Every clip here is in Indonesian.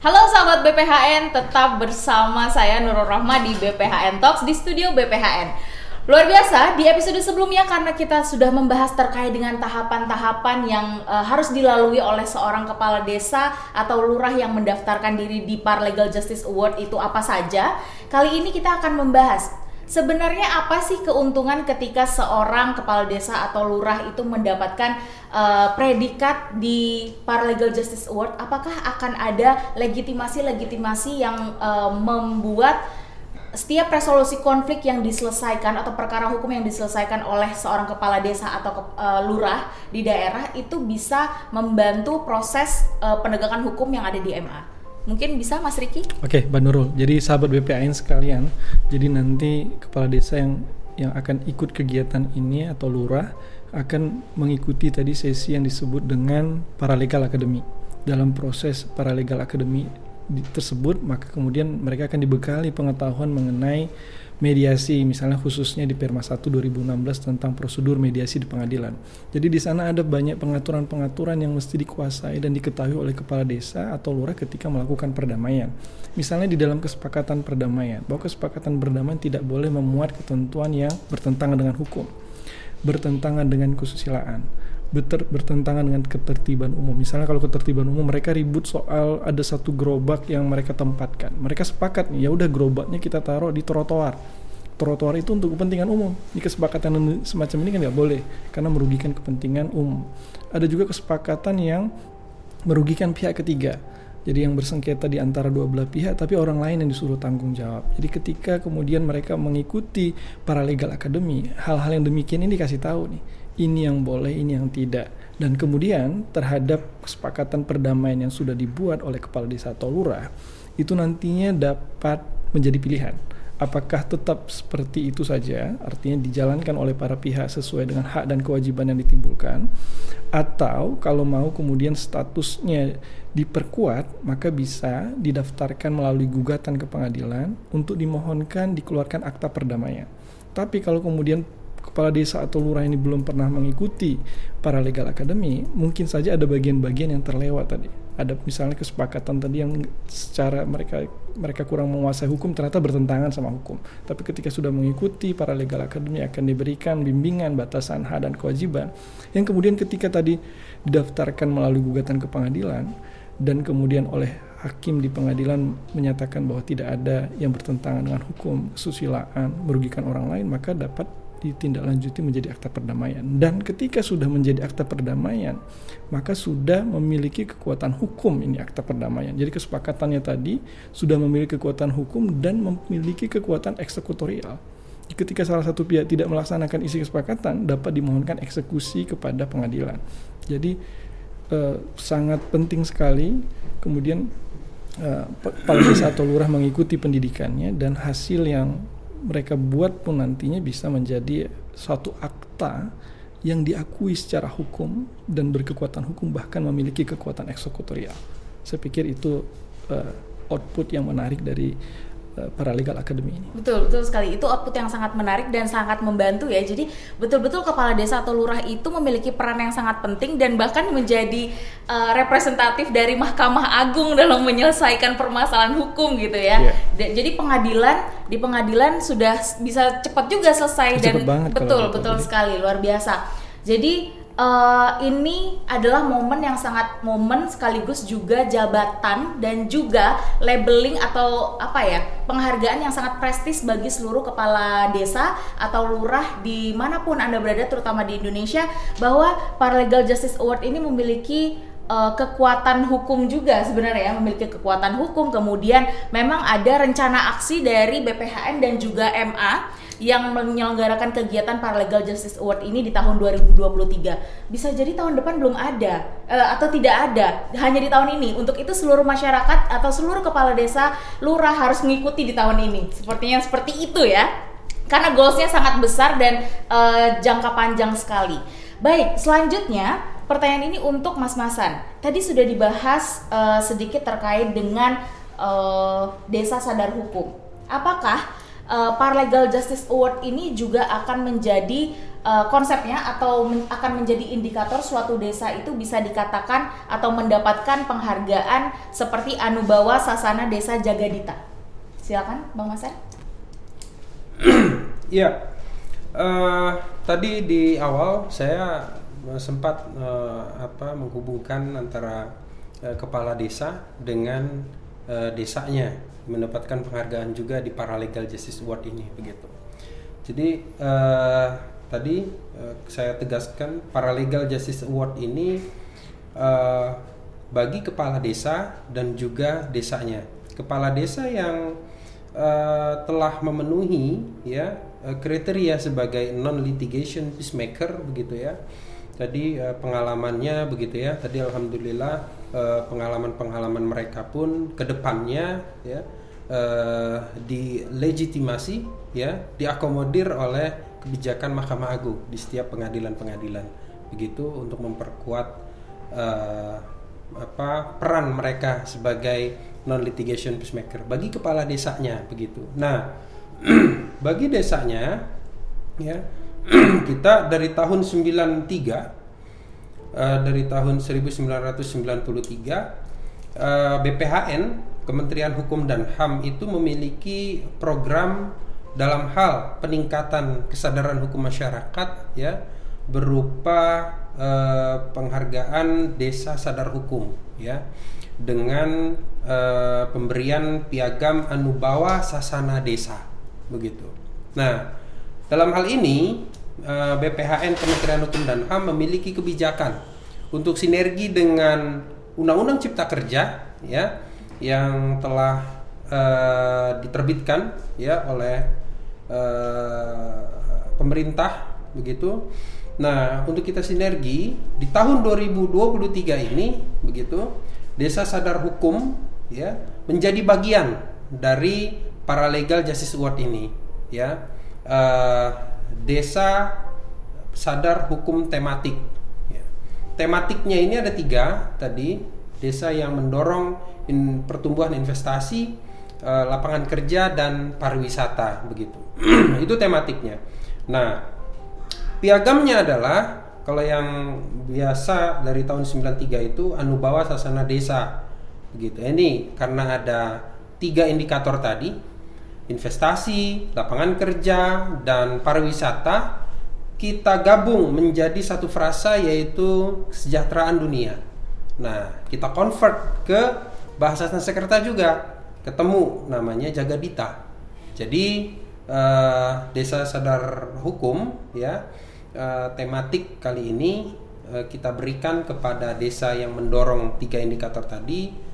Halo sahabat BPHN, tetap bersama saya Nurul Rahma di BPHN Talks di studio BPHN. Luar biasa, di episode sebelumnya karena kita sudah membahas terkait dengan tahapan-tahapan yang uh, harus dilalui oleh seorang kepala desa atau lurah yang mendaftarkan diri di Paralegal Justice Award itu apa saja. Kali ini kita akan membahas Sebenarnya apa sih keuntungan ketika seorang kepala desa atau lurah itu mendapatkan uh, predikat di Paralegal Justice Award? Apakah akan ada legitimasi-legitimasi yang uh, membuat setiap resolusi konflik yang diselesaikan atau perkara hukum yang diselesaikan oleh seorang kepala desa atau uh, lurah di daerah itu bisa membantu proses uh, penegakan hukum yang ada di MA? Mungkin bisa Mas Riki? Oke, okay, Mbak Nurul. Jadi sahabat BPAN sekalian, jadi nanti kepala desa yang yang akan ikut kegiatan ini atau lurah akan mengikuti tadi sesi yang disebut dengan paralegal academy. Dalam proses paralegal academy tersebut, maka kemudian mereka akan dibekali pengetahuan mengenai mediasi misalnya khususnya di Perma 1 2016 tentang prosedur mediasi di pengadilan. Jadi di sana ada banyak pengaturan-pengaturan yang mesti dikuasai dan diketahui oleh kepala desa atau lurah ketika melakukan perdamaian. Misalnya di dalam kesepakatan perdamaian, bahwa kesepakatan perdamaian tidak boleh memuat ketentuan yang bertentangan dengan hukum, bertentangan dengan kesusilaan, beter, bertentangan dengan ketertiban umum. Misalnya kalau ketertiban umum mereka ribut soal ada satu gerobak yang mereka tempatkan. Mereka sepakat nih, ya udah gerobaknya kita taruh di trotoar. Trotoar itu untuk kepentingan umum. Di kesepakatan semacam ini kan nggak boleh karena merugikan kepentingan umum. Ada juga kesepakatan yang merugikan pihak ketiga. Jadi yang bersengketa di antara dua belah pihak tapi orang lain yang disuruh tanggung jawab. Jadi ketika kemudian mereka mengikuti para legal academy, hal-hal yang demikian ini dikasih tahu nih ini yang boleh, ini yang tidak. Dan kemudian terhadap kesepakatan perdamaian yang sudah dibuat oleh kepala desa atau lurah, itu nantinya dapat menjadi pilihan. Apakah tetap seperti itu saja, artinya dijalankan oleh para pihak sesuai dengan hak dan kewajiban yang ditimbulkan, atau kalau mau kemudian statusnya diperkuat, maka bisa didaftarkan melalui gugatan ke pengadilan untuk dimohonkan dikeluarkan akta perdamaian. Tapi kalau kemudian kepala desa atau lurah ini belum pernah mengikuti para legal academy, mungkin saja ada bagian-bagian yang terlewat tadi. Ada misalnya kesepakatan tadi yang secara mereka mereka kurang menguasai hukum ternyata bertentangan sama hukum. Tapi ketika sudah mengikuti para legal academy akan diberikan bimbingan batasan hak dan kewajiban yang kemudian ketika tadi didaftarkan melalui gugatan ke pengadilan dan kemudian oleh hakim di pengadilan menyatakan bahwa tidak ada yang bertentangan dengan hukum, kesusilaan, merugikan orang lain, maka dapat ditindaklanjuti menjadi akta perdamaian. Dan ketika sudah menjadi akta perdamaian maka sudah memiliki kekuatan hukum ini akta perdamaian. Jadi kesepakatannya tadi sudah memiliki kekuatan hukum dan memiliki kekuatan eksekutorial. Ketika salah satu pihak tidak melaksanakan isi kesepakatan dapat dimohonkan eksekusi kepada pengadilan. Jadi eh, sangat penting sekali. Kemudian eh, kepala desa atau lurah mengikuti pendidikannya dan hasil yang mereka buat pun nantinya bisa menjadi suatu akta yang diakui secara hukum dan berkekuatan hukum bahkan memiliki kekuatan eksekutorial. Saya pikir itu uh, output yang menarik dari Eh, para legal academy ini. Betul, betul sekali. Itu output yang sangat menarik dan sangat membantu ya. Jadi betul-betul kepala desa atau lurah itu memiliki peran yang sangat penting dan bahkan menjadi uh, representatif dari Mahkamah Agung dalam menyelesaikan permasalahan hukum gitu ya. Yeah. Jadi pengadilan di pengadilan sudah bisa cepat juga selesai cepet dan betul betul sekali luar biasa. Jadi uh, ini adalah momen yang sangat momen sekaligus juga jabatan dan juga labeling atau apa ya penghargaan yang sangat prestis bagi seluruh kepala desa atau lurah di mana pun anda berada terutama di Indonesia bahwa Paralegal Justice Award ini memiliki uh, kekuatan hukum juga sebenarnya ya memiliki kekuatan hukum. Kemudian memang ada rencana aksi dari BPHN dan juga MA yang menyelenggarakan kegiatan Paralegal Justice Award ini di tahun 2023. Bisa jadi tahun depan belum ada uh, atau tidak ada, hanya di tahun ini. Untuk itu seluruh masyarakat atau seluruh kepala desa, lurah harus mengikuti di tahun ini. Sepertinya seperti itu ya. Karena goalsnya sangat besar dan uh, jangka panjang sekali. Baik, selanjutnya pertanyaan ini untuk Mas Masan. Tadi sudah dibahas uh, sedikit terkait dengan uh, desa sadar hukum. Apakah uh, Paralegal Justice Award ini juga akan menjadi uh, konsepnya atau men akan menjadi indikator suatu desa itu bisa dikatakan atau mendapatkan penghargaan seperti Anubawa Sasana Desa Jagadita. Silakan, Bang Masen. Iya, uh, tadi di awal saya sempat uh, apa menghubungkan antara uh, kepala desa dengan uh, desanya mendapatkan penghargaan juga di Paralegal Justice Award ini begitu. Jadi uh, tadi uh, saya tegaskan Paralegal Justice Award ini uh, bagi kepala desa dan juga desanya. Kepala desa yang uh, telah memenuhi ya kriteria sebagai non litigation peacemaker begitu ya tadi uh, pengalamannya begitu ya tadi alhamdulillah uh, pengalaman-pengalaman mereka pun ke depannya ya uh, dilegitimasi ya diakomodir oleh kebijakan Mahkamah Agung di setiap pengadilan-pengadilan. Begitu untuk memperkuat uh, apa peran mereka sebagai non litigation peacemaker bagi kepala desanya begitu. Nah bagi desanya ya kita dari tahun 93 eh, dari tahun 1993 uh, BPHN Kementerian Hukum dan HAM itu memiliki program dalam hal peningkatan kesadaran hukum masyarakat ya berupa uh, penghargaan desa sadar hukum ya dengan uh, pemberian piagam anubawa sasana desa begitu. Nah, dalam hal ini eh, BPHN Kementerian Hukum dan HAM memiliki kebijakan untuk sinergi dengan Undang-Undang Cipta Kerja ya yang telah uh, diterbitkan ya oleh uh, pemerintah begitu. Nah, untuk kita sinergi di tahun 2023 ini begitu, Desa Sadar Hukum ya menjadi bagian dari para legal justice award ini ya uh, desa sadar hukum tematik. Ya. Tematiknya ini ada tiga tadi desa yang mendorong in, pertumbuhan investasi, uh, lapangan kerja dan pariwisata begitu. Itu tematiknya. Nah, piagamnya adalah kalau yang biasa dari tahun 93 itu Anubawa Sasana Desa begitu. Ini karena ada tiga indikator tadi investasi, lapangan kerja, dan pariwisata kita gabung menjadi satu frasa yaitu kesejahteraan dunia. Nah, kita convert ke bahasa Sanskerta juga ketemu namanya Jagadita. Jadi uh, desa sadar hukum ya uh, tematik kali ini uh, kita berikan kepada desa yang mendorong tiga indikator tadi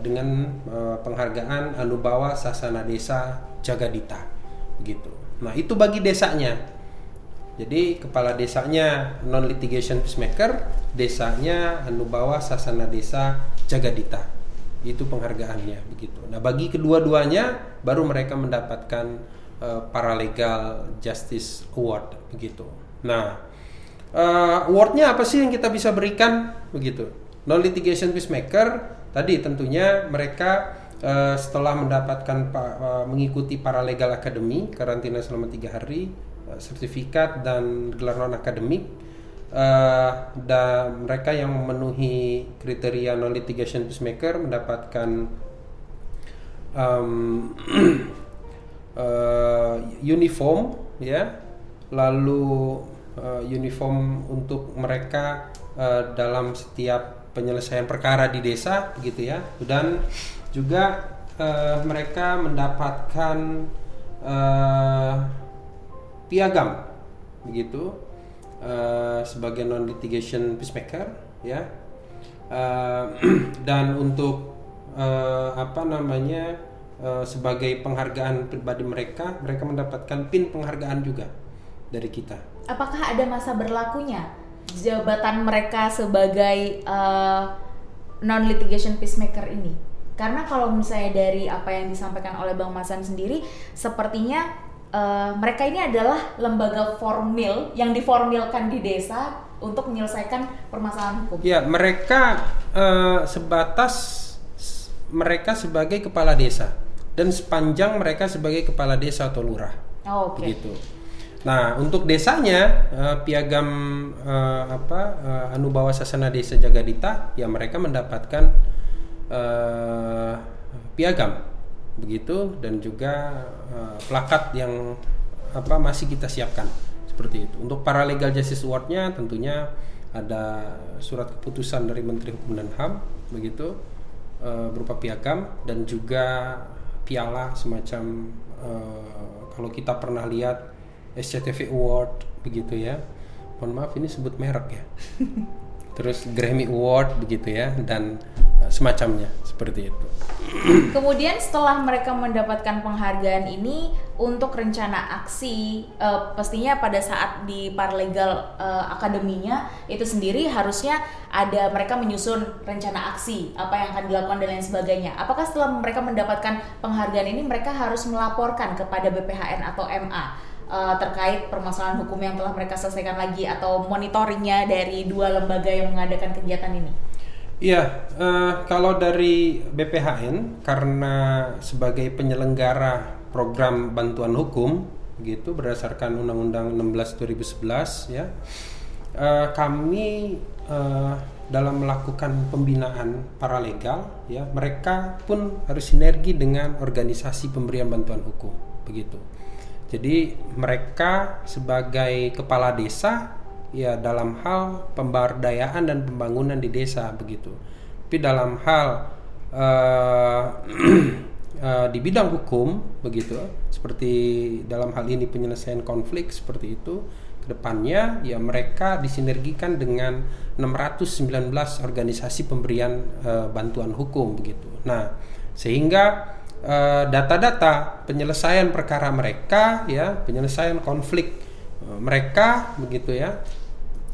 dengan uh, penghargaan Anubawa Sasana Desa Jagadita begitu. Nah, itu bagi desanya. Jadi kepala desanya non litigation peacemaker, desanya Anubawa Sasana Desa Jagadita. Itu penghargaannya begitu. Nah, bagi kedua-duanya baru mereka mendapatkan uh, Paralegal Justice Award begitu. Nah, uh, awardnya apa sih yang kita bisa berikan begitu? Non litigation peacemaker tadi tentunya mereka uh, setelah mendapatkan uh, mengikuti para legal academy karantina selama tiga hari uh, sertifikat dan gelar non akademik uh, dan mereka yang memenuhi kriteria non litigation peacemaker mendapatkan um, uh, uniform ya. Lalu uh, uniform untuk mereka uh, dalam setiap penyelesaian perkara di desa begitu ya. Dan juga uh, mereka mendapatkan uh, piagam begitu. Uh, sebagai non litigation peacemaker ya. Uh, dan untuk uh, apa namanya uh, sebagai penghargaan pribadi mereka mereka mendapatkan pin penghargaan juga dari kita. Apakah ada masa berlakunya jabatan mereka sebagai uh, non litigation peacemaker ini karena kalau misalnya dari apa yang disampaikan oleh Bang Masan sendiri sepertinya uh, mereka ini adalah lembaga formil yang diformilkan di desa untuk menyelesaikan permasalahan hukum. Ya, mereka uh, sebatas mereka sebagai kepala desa dan sepanjang mereka sebagai kepala desa atau lurah. Oh, Oke. Okay. Begitu. Nah, untuk desanya uh, piagam uh, apa uh, Anubawa Sasana Desa Jagadita ya mereka mendapatkan uh, piagam begitu dan juga uh, plakat yang apa masih kita siapkan seperti itu. Untuk para legal justice award-nya tentunya ada surat keputusan dari Menteri Hukum dan HAM begitu uh, berupa piagam dan juga piala semacam uh, kalau kita pernah lihat SCTV Award begitu ya. Mohon maaf ini sebut merek ya. Terus Grammy Award begitu ya dan uh, semacamnya seperti itu. Kemudian setelah mereka mendapatkan penghargaan ini untuk rencana aksi uh, pastinya pada saat di paralegal uh, akademinya itu sendiri harusnya ada mereka menyusun rencana aksi apa yang akan dilakukan dan lain sebagainya. Apakah setelah mereka mendapatkan penghargaan ini mereka harus melaporkan kepada BPHN atau MA uh, terkait permasalahan hukum yang telah mereka selesaikan lagi atau monitoringnya dari dua lembaga yang mengadakan kegiatan ini? Iya, uh, kalau dari BPHN karena sebagai penyelenggara program bantuan hukum gitu berdasarkan Undang-Undang 16 2011 ya, uh, kami uh, dalam melakukan pembinaan paralegal ya mereka pun harus sinergi dengan organisasi pemberian bantuan hukum begitu jadi mereka sebagai kepala desa ya dalam hal pemberdayaan dan pembangunan di desa begitu. Tapi dalam hal uh, di bidang hukum begitu, seperti dalam hal ini penyelesaian konflik seperti itu, ke depannya ya mereka disinergikan dengan 619 organisasi pemberian uh, bantuan hukum begitu. Nah sehingga Eh, data-data penyelesaian perkara mereka ya penyelesaian konflik uh, mereka begitu ya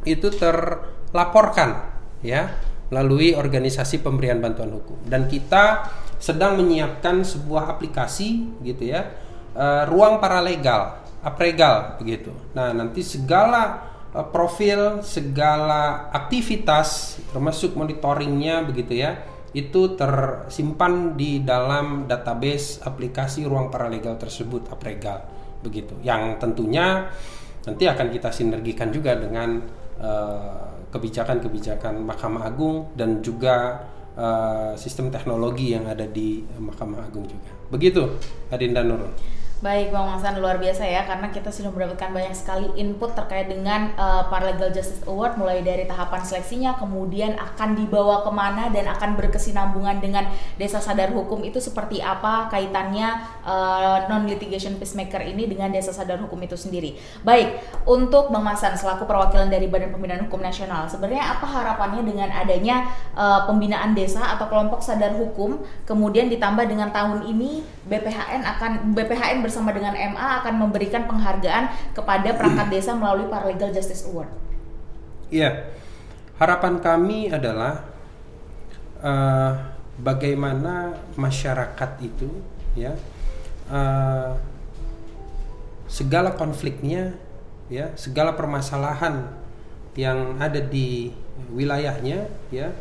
itu terlaporkan ya melalui organisasi pemberian bantuan hukum. Dan kita sedang menyiapkan sebuah aplikasi gitu ya uh, ruang paralegal apregal begitu. Nah nanti segala profil segala aktivitas termasuk monitoringnya begitu ya itu tersimpan di dalam database aplikasi ruang paralegal tersebut Apregal. Begitu. Yang tentunya nanti akan kita sinergikan juga dengan eh, kebijakan-kebijakan uh, Mahkamah Agung dan juga uh, sistem teknologi yang ada di Mahkamah Agung juga. Begitu Adinda Nurul Baik Bang Masan luar biasa ya karena kita sudah mendapatkan banyak sekali input terkait dengan uh, Paralegal Justice Award mulai dari tahapan seleksinya kemudian akan dibawa ke mana dan akan berkesinambungan dengan Desa Sadar Hukum itu seperti apa kaitannya uh, eh, non litigation peacemaker ini dengan Desa Sadar Hukum itu sendiri. Baik untuk Bang Masan selaku perwakilan dari Badan Pembinaan Hukum Nasional sebenarnya apa harapannya dengan adanya uh, pembinaan desa atau kelompok sadar hukum kemudian ditambah dengan tahun ini BPHN akan BPHN bersama dengan MA akan memberikan penghargaan kepada perangkat desa melalui Paralegal Justice Award. Iya, harapan kami adalah uh, bagaimana masyarakat itu ya uh, segala konfliknya ya segala permasalahan yang ada di wilayahnya ya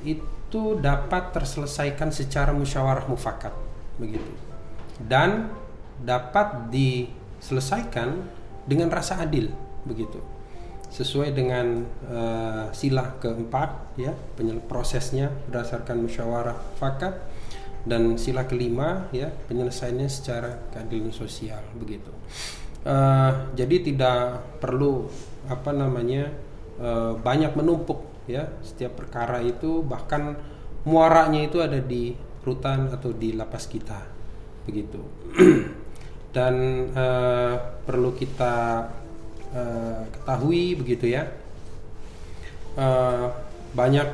itu dapat terselesaikan secara musyawarah mufakat begitu dan dapat diselesaikan dengan rasa adil begitu. Sesuai dengan uh, sila keempat ya prosesnya berdasarkan musyawarah fakat dan sila kelima ya penyelesaiannya secara keadilan sosial begitu. Uh, jadi tidak perlu apa namanya uh, banyak menumpuk ya. Setiap perkara itu bahkan muaranya itu ada di rutan atau di lapas kita begitu dan uh, perlu kita uh, ketahui begitu ya. Uh, banyak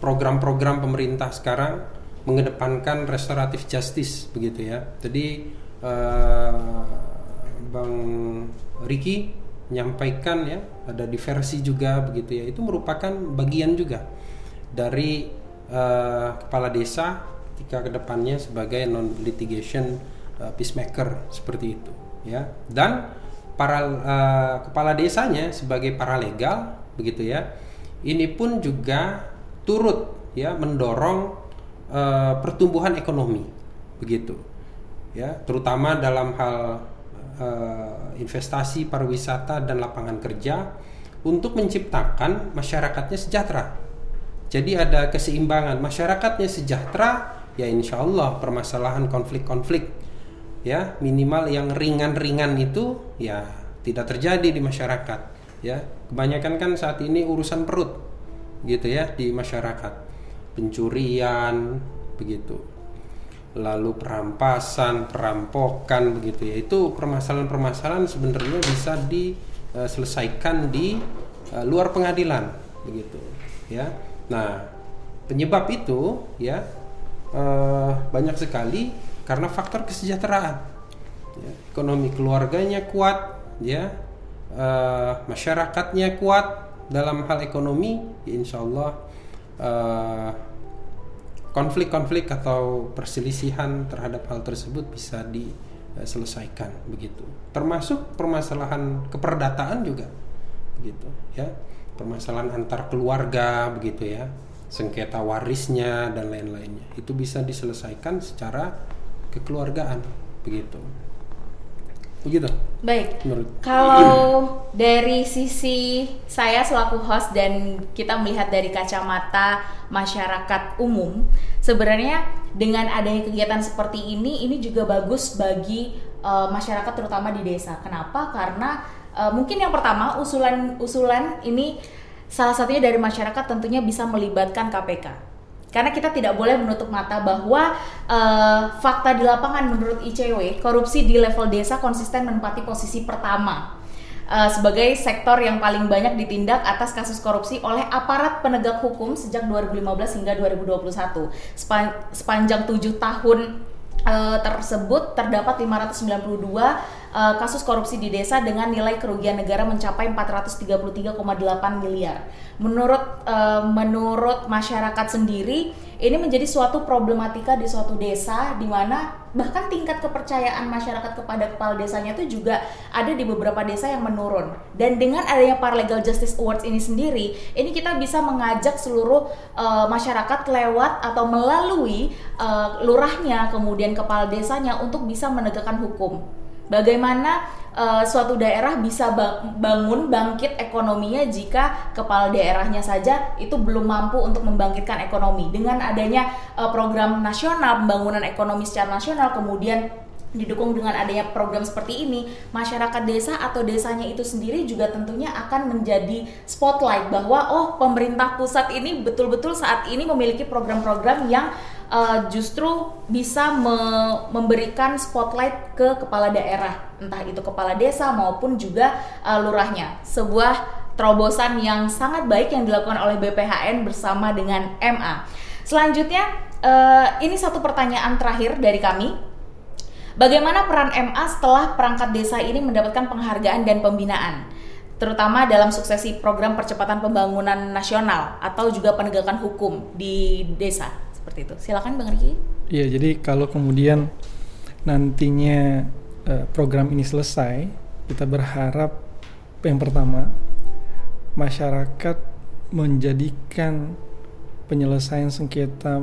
program-program pemerintah sekarang mengedepankan restoratif justice begitu ya. Jadi uh, bang Riki menyampaikan ya ada diversi juga begitu ya. Itu merupakan bagian juga dari uh, kepala desa ketika ke depannya sebagai non litigation uh, peacemaker seperti itu ya dan para uh, kepala desanya sebagai paralegal begitu ya ini pun juga turut ya mendorong uh, pertumbuhan ekonomi begitu ya terutama dalam hal uh, investasi pariwisata dan lapangan kerja untuk menciptakan masyarakatnya sejahtera. Jadi ada keseimbangan masyarakatnya sejahtera, ya insya Allah permasalahan konflik-konflik ya minimal yang ringan-ringan itu ya tidak terjadi di masyarakat ya kebanyakan kan saat ini urusan perut gitu ya di masyarakat pencurian begitu lalu perampasan, perampokan begitu ya. Itu permasalahan-permasalahan sebenarnya bisa diselesaikan di uh, luar pengadilan begitu ya. Nah, penyebab itu ya uh, banyak sekali karena faktor kesejahteraan. Ya, ekonomi keluarganya kuat ya. Uh, masyarakatnya kuat dalam hal ekonomi, ya insya Allah uh, konflik-konflik atau perselisihan terhadap hal tersebut bisa diselesaikan begitu. Termasuk permasalahan keperdataan juga begitu ya. Permasalahan antar keluarga begitu ya. Sengketa warisnya dan lain-lainnya. Itu bisa diselesaikan secara kekeluargaan begitu. Begitu. Baik. Menurut. Kalau dari sisi saya selaku host dan kita melihat dari kacamata masyarakat umum, sebenarnya dengan adanya kegiatan seperti ini, ini juga bagus bagi uh, masyarakat terutama di desa. Kenapa? Karena uh, mungkin yang pertama usulan-usulan ini salah satunya dari masyarakat tentunya bisa melibatkan KPK karena kita tidak boleh menutup mata bahwa uh, fakta di lapangan menurut ICW korupsi di level desa konsisten menempati posisi pertama uh, sebagai sektor yang paling banyak ditindak atas kasus korupsi oleh aparat penegak hukum sejak 2015 hingga 2021 Sepan sepanjang tujuh tahun uh, tersebut terdapat 592 uh, kasus korupsi di desa dengan nilai kerugian negara mencapai 433,8 miliar. Menurut uh, menurut masyarakat sendiri, ini menjadi suatu problematika di suatu desa di mana bahkan tingkat kepercayaan masyarakat kepada kepala desanya itu juga ada di beberapa desa yang menurun. Dan dengan adanya Paralegal Justice Awards ini sendiri, ini kita bisa mengajak seluruh uh, masyarakat lewat atau melalui uh, lurahnya kemudian kepala desanya untuk bisa menegakkan hukum bagaimana uh, suatu daerah bisa bangun bangkit ekonominya jika kepala daerahnya saja itu belum mampu untuk membangkitkan ekonomi? Dengan adanya uh, program nasional pembangunan ekonomi secara nasional kemudian didukung dengan adanya program seperti ini, masyarakat desa atau desanya itu sendiri juga tentunya akan menjadi spotlight bahwa oh pemerintah pusat ini betul-betul saat ini memiliki program-program yang uh, justru bisa me memberikan spotlight ke kepala daerah, entah itu kepala desa maupun juga uh, lurahnya. Sebuah terobosan yang sangat baik yang dilakukan oleh BPHN bersama dengan MA. Selanjutnya, uh, ini satu pertanyaan terakhir dari kami Bagaimana peran MA setelah perangkat desa ini mendapatkan penghargaan dan pembinaan? terutama dalam suksesi program percepatan pembangunan nasional atau juga penegakan hukum di desa seperti itu. Silakan Bang Riki. Iya, jadi kalau kemudian nantinya uh, program ini selesai, kita berharap yang pertama masyarakat menjadikan penyelesaian sengketa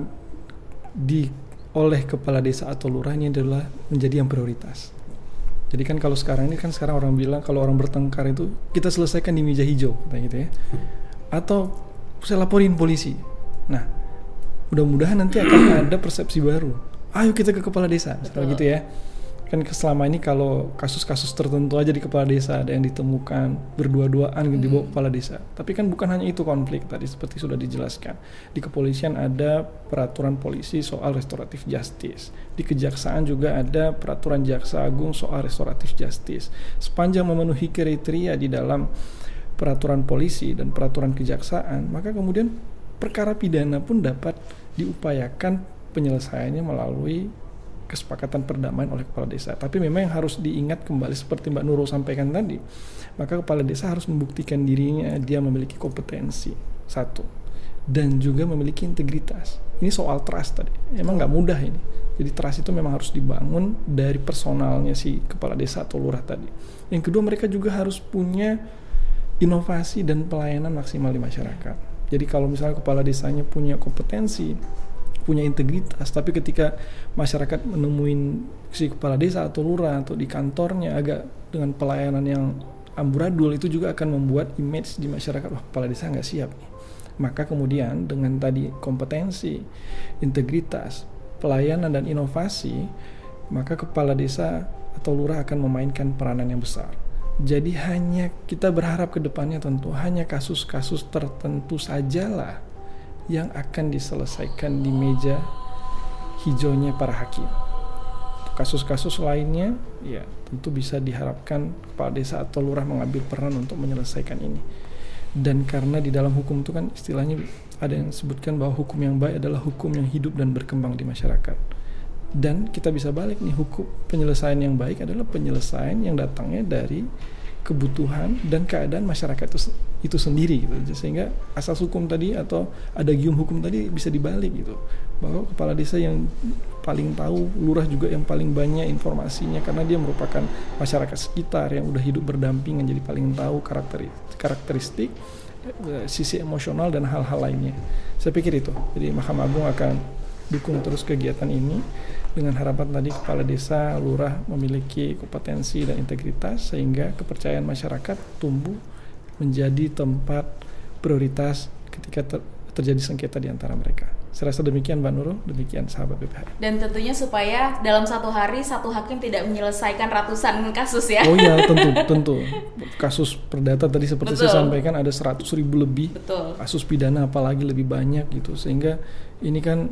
di oleh kepala desa atau lurah ini adalah menjadi yang prioritas. Jadi kan kalau sekarang ini kan sekarang orang bilang kalau orang bertengkar itu kita selesaikan di meja hijau gitu ya. Atau saya laporin polisi. Nah, mudah-mudahan nanti akan ada persepsi baru. Ayo kita ke kepala desa, misalnya gitu ya kan selama ini kalau kasus-kasus tertentu aja di kepala desa ada yang ditemukan berdua-duaan hmm. di bawah kepala desa. Tapi kan bukan hanya itu konflik tadi seperti sudah dijelaskan. Di kepolisian ada peraturan polisi soal restoratif justice. Di kejaksaan juga ada peraturan jaksa agung soal restoratif justice. Sepanjang memenuhi kriteria di dalam peraturan polisi dan peraturan kejaksaan, maka kemudian perkara pidana pun dapat diupayakan penyelesaiannya melalui kesepakatan perdamaian oleh kepala desa. Tapi memang yang harus diingat kembali seperti Mbak Nurul sampaikan tadi, maka kepala desa harus membuktikan dirinya dia memiliki kompetensi satu dan juga memiliki integritas. Ini soal trust tadi. Emang nggak mudah ini. Jadi trust itu memang harus dibangun dari personalnya si kepala desa atau lurah tadi. Yang kedua mereka juga harus punya inovasi dan pelayanan maksimal di masyarakat. Jadi kalau misalnya kepala desanya punya kompetensi, punya integritas tapi ketika masyarakat menemuin si kepala desa atau lurah atau di kantornya agak dengan pelayanan yang amburadul itu juga akan membuat image di masyarakat wah kepala desa nggak siap maka kemudian dengan tadi kompetensi integritas pelayanan dan inovasi maka kepala desa atau lurah akan memainkan peranan yang besar jadi hanya kita berharap ke depannya tentu hanya kasus-kasus tertentu sajalah yang akan diselesaikan di meja hijaunya para hakim. Kasus-kasus lainnya ya tentu bisa diharapkan kepala desa atau lurah mengambil peran untuk menyelesaikan ini. Dan karena di dalam hukum itu kan istilahnya ada yang sebutkan bahwa hukum yang baik adalah hukum yang hidup dan berkembang di masyarakat. Dan kita bisa balik nih hukum penyelesaian yang baik adalah penyelesaian yang datangnya dari kebutuhan dan keadaan masyarakat itu itu sendiri gitu. Sehingga asas hukum tadi atau ada gium hukum tadi bisa dibalik gitu. Bahwa kepala desa yang paling tahu lurah juga yang paling banyak informasinya karena dia merupakan masyarakat sekitar yang udah hidup berdampingan jadi paling tahu karakter karakteristik eh, sisi emosional dan hal-hal lainnya. Saya pikir itu. Jadi Mahkamah Agung akan dukung terus kegiatan ini dengan harapan tadi kepala desa, lurah memiliki kompetensi dan integritas sehingga kepercayaan masyarakat tumbuh menjadi tempat prioritas ketika ter terjadi sengketa di antara mereka. Saya rasa demikian Mbak Nurul, demikian sahabat BPH. Dan tentunya supaya dalam satu hari satu hakim tidak menyelesaikan ratusan kasus ya. Oh iya tentu tentu. Kasus perdata tadi seperti Betul. saya sampaikan ada 100 ribu lebih. Betul. Kasus pidana apalagi lebih banyak gitu sehingga ini kan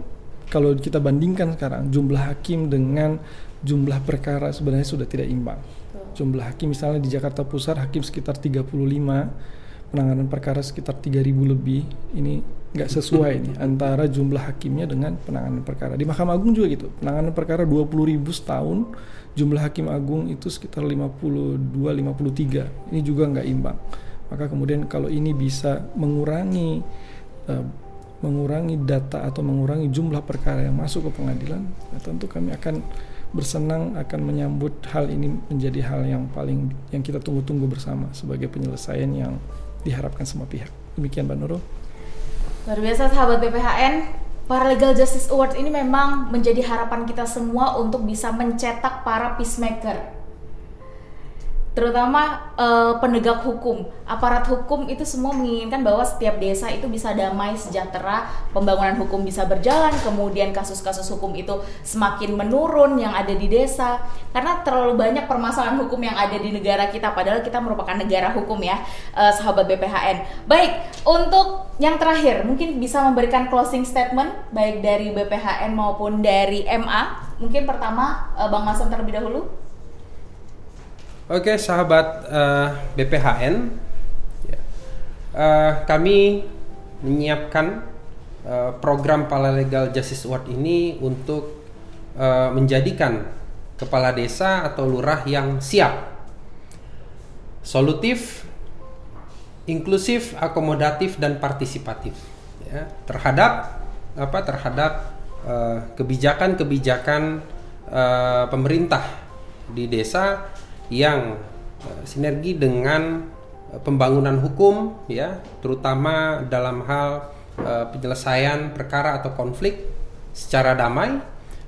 kalau kita bandingkan sekarang jumlah hakim dengan jumlah perkara sebenarnya sudah tidak imbang. Jumlah hakim misalnya di Jakarta Pusat hakim sekitar 35, penanganan perkara sekitar 3000 lebih. Ini nggak sesuai nih antara jumlah hakimnya dengan penanganan perkara. Di Mahkamah Agung juga gitu. Penanganan perkara 20.000 setahun, jumlah hakim agung itu sekitar 52 53. Ini juga nggak imbang. Maka kemudian kalau ini bisa mengurangi uh, mengurangi data atau mengurangi jumlah perkara yang masuk ke pengadilan, ya tentu kami akan bersenang akan menyambut hal ini menjadi hal yang paling yang kita tunggu-tunggu bersama sebagai penyelesaian yang diharapkan semua pihak. Demikian Mbak Nurul. Luar biasa sahabat BPHN, Paralegal Justice Award ini memang menjadi harapan kita semua untuk bisa mencetak para peacemaker terutama uh, penegak hukum, aparat hukum itu semua menginginkan bahwa setiap desa itu bisa damai, sejahtera, pembangunan hukum bisa berjalan, kemudian kasus-kasus hukum itu semakin menurun yang ada di desa karena terlalu banyak permasalahan hukum yang ada di negara kita padahal kita merupakan negara hukum ya, uh, sahabat BPHN. Baik, untuk yang terakhir mungkin bisa memberikan closing statement baik dari BPHN maupun dari MA. Mungkin pertama uh, Bang Mason terlebih dahulu. Oke, sahabat uh, eh, BPHN, ya. uh, kami menyiapkan uh, program Paralegal Justice Award ini untuk uh, menjadikan kepala desa atau lurah yang siap, solutif, inklusif, akomodatif dan partisipatif ya, terhadap apa terhadap kebijakan-kebijakan uh, pemerintah di desa yang uh, sinergi dengan uh, pembangunan hukum ya terutama dalam hal uh, penyelesaian perkara atau konflik secara damai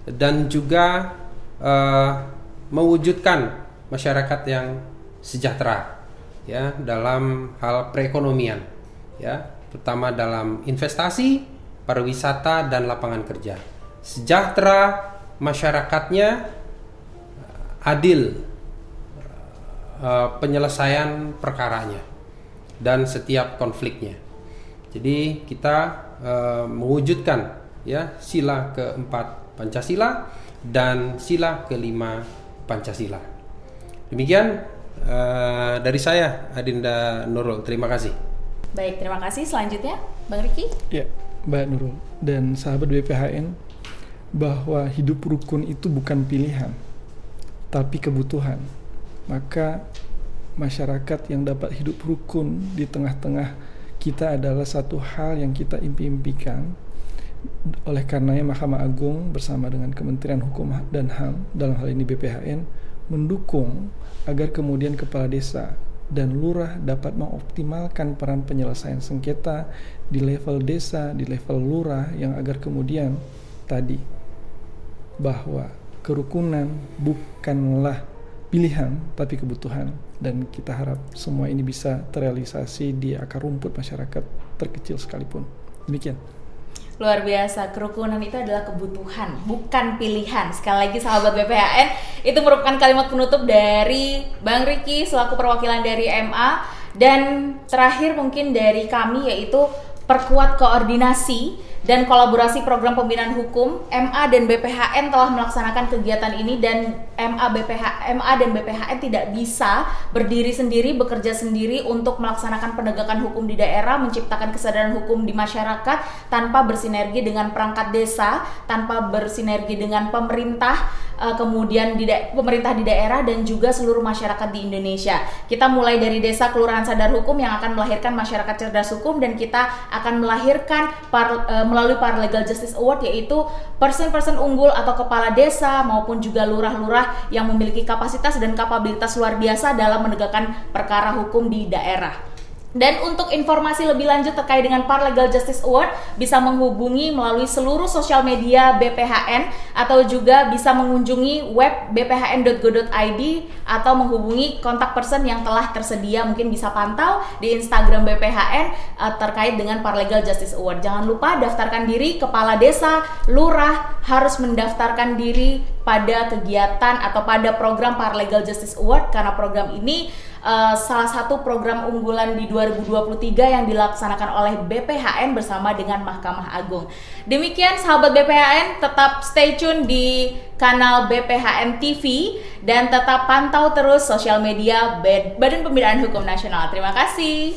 dan juga uh, mewujudkan masyarakat yang sejahtera ya dalam hal perekonomian ya terutama dalam investasi pariwisata dan lapangan kerja. Sejahtera masyarakatnya adil uh, penyelesaian perkaranya dan setiap konfliknya. Jadi kita uh, mewujudkan ya sila keempat Pancasila dan sila kelima Pancasila. Demikian uh, dari saya Adinda Nurul. Terima kasih. Baik, terima kasih. Selanjutnya, Bang Riki. Ya, Mbak Nurul dan sahabat BPHN bahwa hidup rukun itu bukan pilihan, tapi kebutuhan maka masyarakat yang dapat hidup rukun di tengah-tengah kita adalah satu hal yang kita impi-impikan. Oleh karenanya Mahkamah Agung bersama dengan Kementerian Hukum dan HAM dalam hal ini BPHN mendukung agar kemudian kepala desa dan lurah dapat mengoptimalkan peran penyelesaian sengketa di level desa, di level lurah yang agar kemudian tadi bahwa kerukunan bukanlah pilihan tapi kebutuhan dan kita harap semua ini bisa terrealisasi di akar rumput masyarakat terkecil sekalipun. Demikian. Luar biasa, kerukunan itu adalah kebutuhan, bukan pilihan. Sekali lagi sahabat BPHN, itu merupakan kalimat penutup dari Bang Riki selaku perwakilan dari MA dan terakhir mungkin dari kami yaitu perkuat koordinasi dan kolaborasi program pembinaan hukum MA dan BPHN telah melaksanakan kegiatan ini dan MA BPH MA dan BPHN tidak bisa berdiri sendiri bekerja sendiri untuk melaksanakan penegakan hukum di daerah menciptakan kesadaran hukum di masyarakat tanpa bersinergi dengan perangkat desa tanpa bersinergi dengan pemerintah uh, kemudian di pemerintah di daerah dan juga seluruh masyarakat di Indonesia. Kita mulai dari desa kelurahan sadar hukum yang akan melahirkan masyarakat cerdas hukum dan kita akan melahirkan par, uh, melalui Paralegal Justice Award yaitu person-person unggul atau kepala desa maupun juga lurah-lurah yang memiliki kapasitas dan kapabilitas luar biasa dalam menegakkan perkara hukum di daerah. Dan untuk informasi lebih lanjut terkait dengan Paralegal Justice Award bisa menghubungi melalui seluruh sosial media BPHN atau juga bisa mengunjungi web bphn.go.id atau menghubungi kontak person yang telah tersedia mungkin bisa pantau di Instagram BPHN uh, terkait dengan Paralegal Justice Award. Jangan lupa daftarkan diri kepala desa, lurah harus mendaftarkan diri pada kegiatan atau pada program Paralegal Justice Award karena program ini uh, salah satu program unggulan di 2023 yang dilaksanakan oleh BPHN bersama dengan Mahkamah Agung. Demikian sahabat BPHN, tetap stay tune di kanal BPHN TV dan tetap pantau terus sosial media Badan Pembinaan Hukum Nasional. Terima kasih.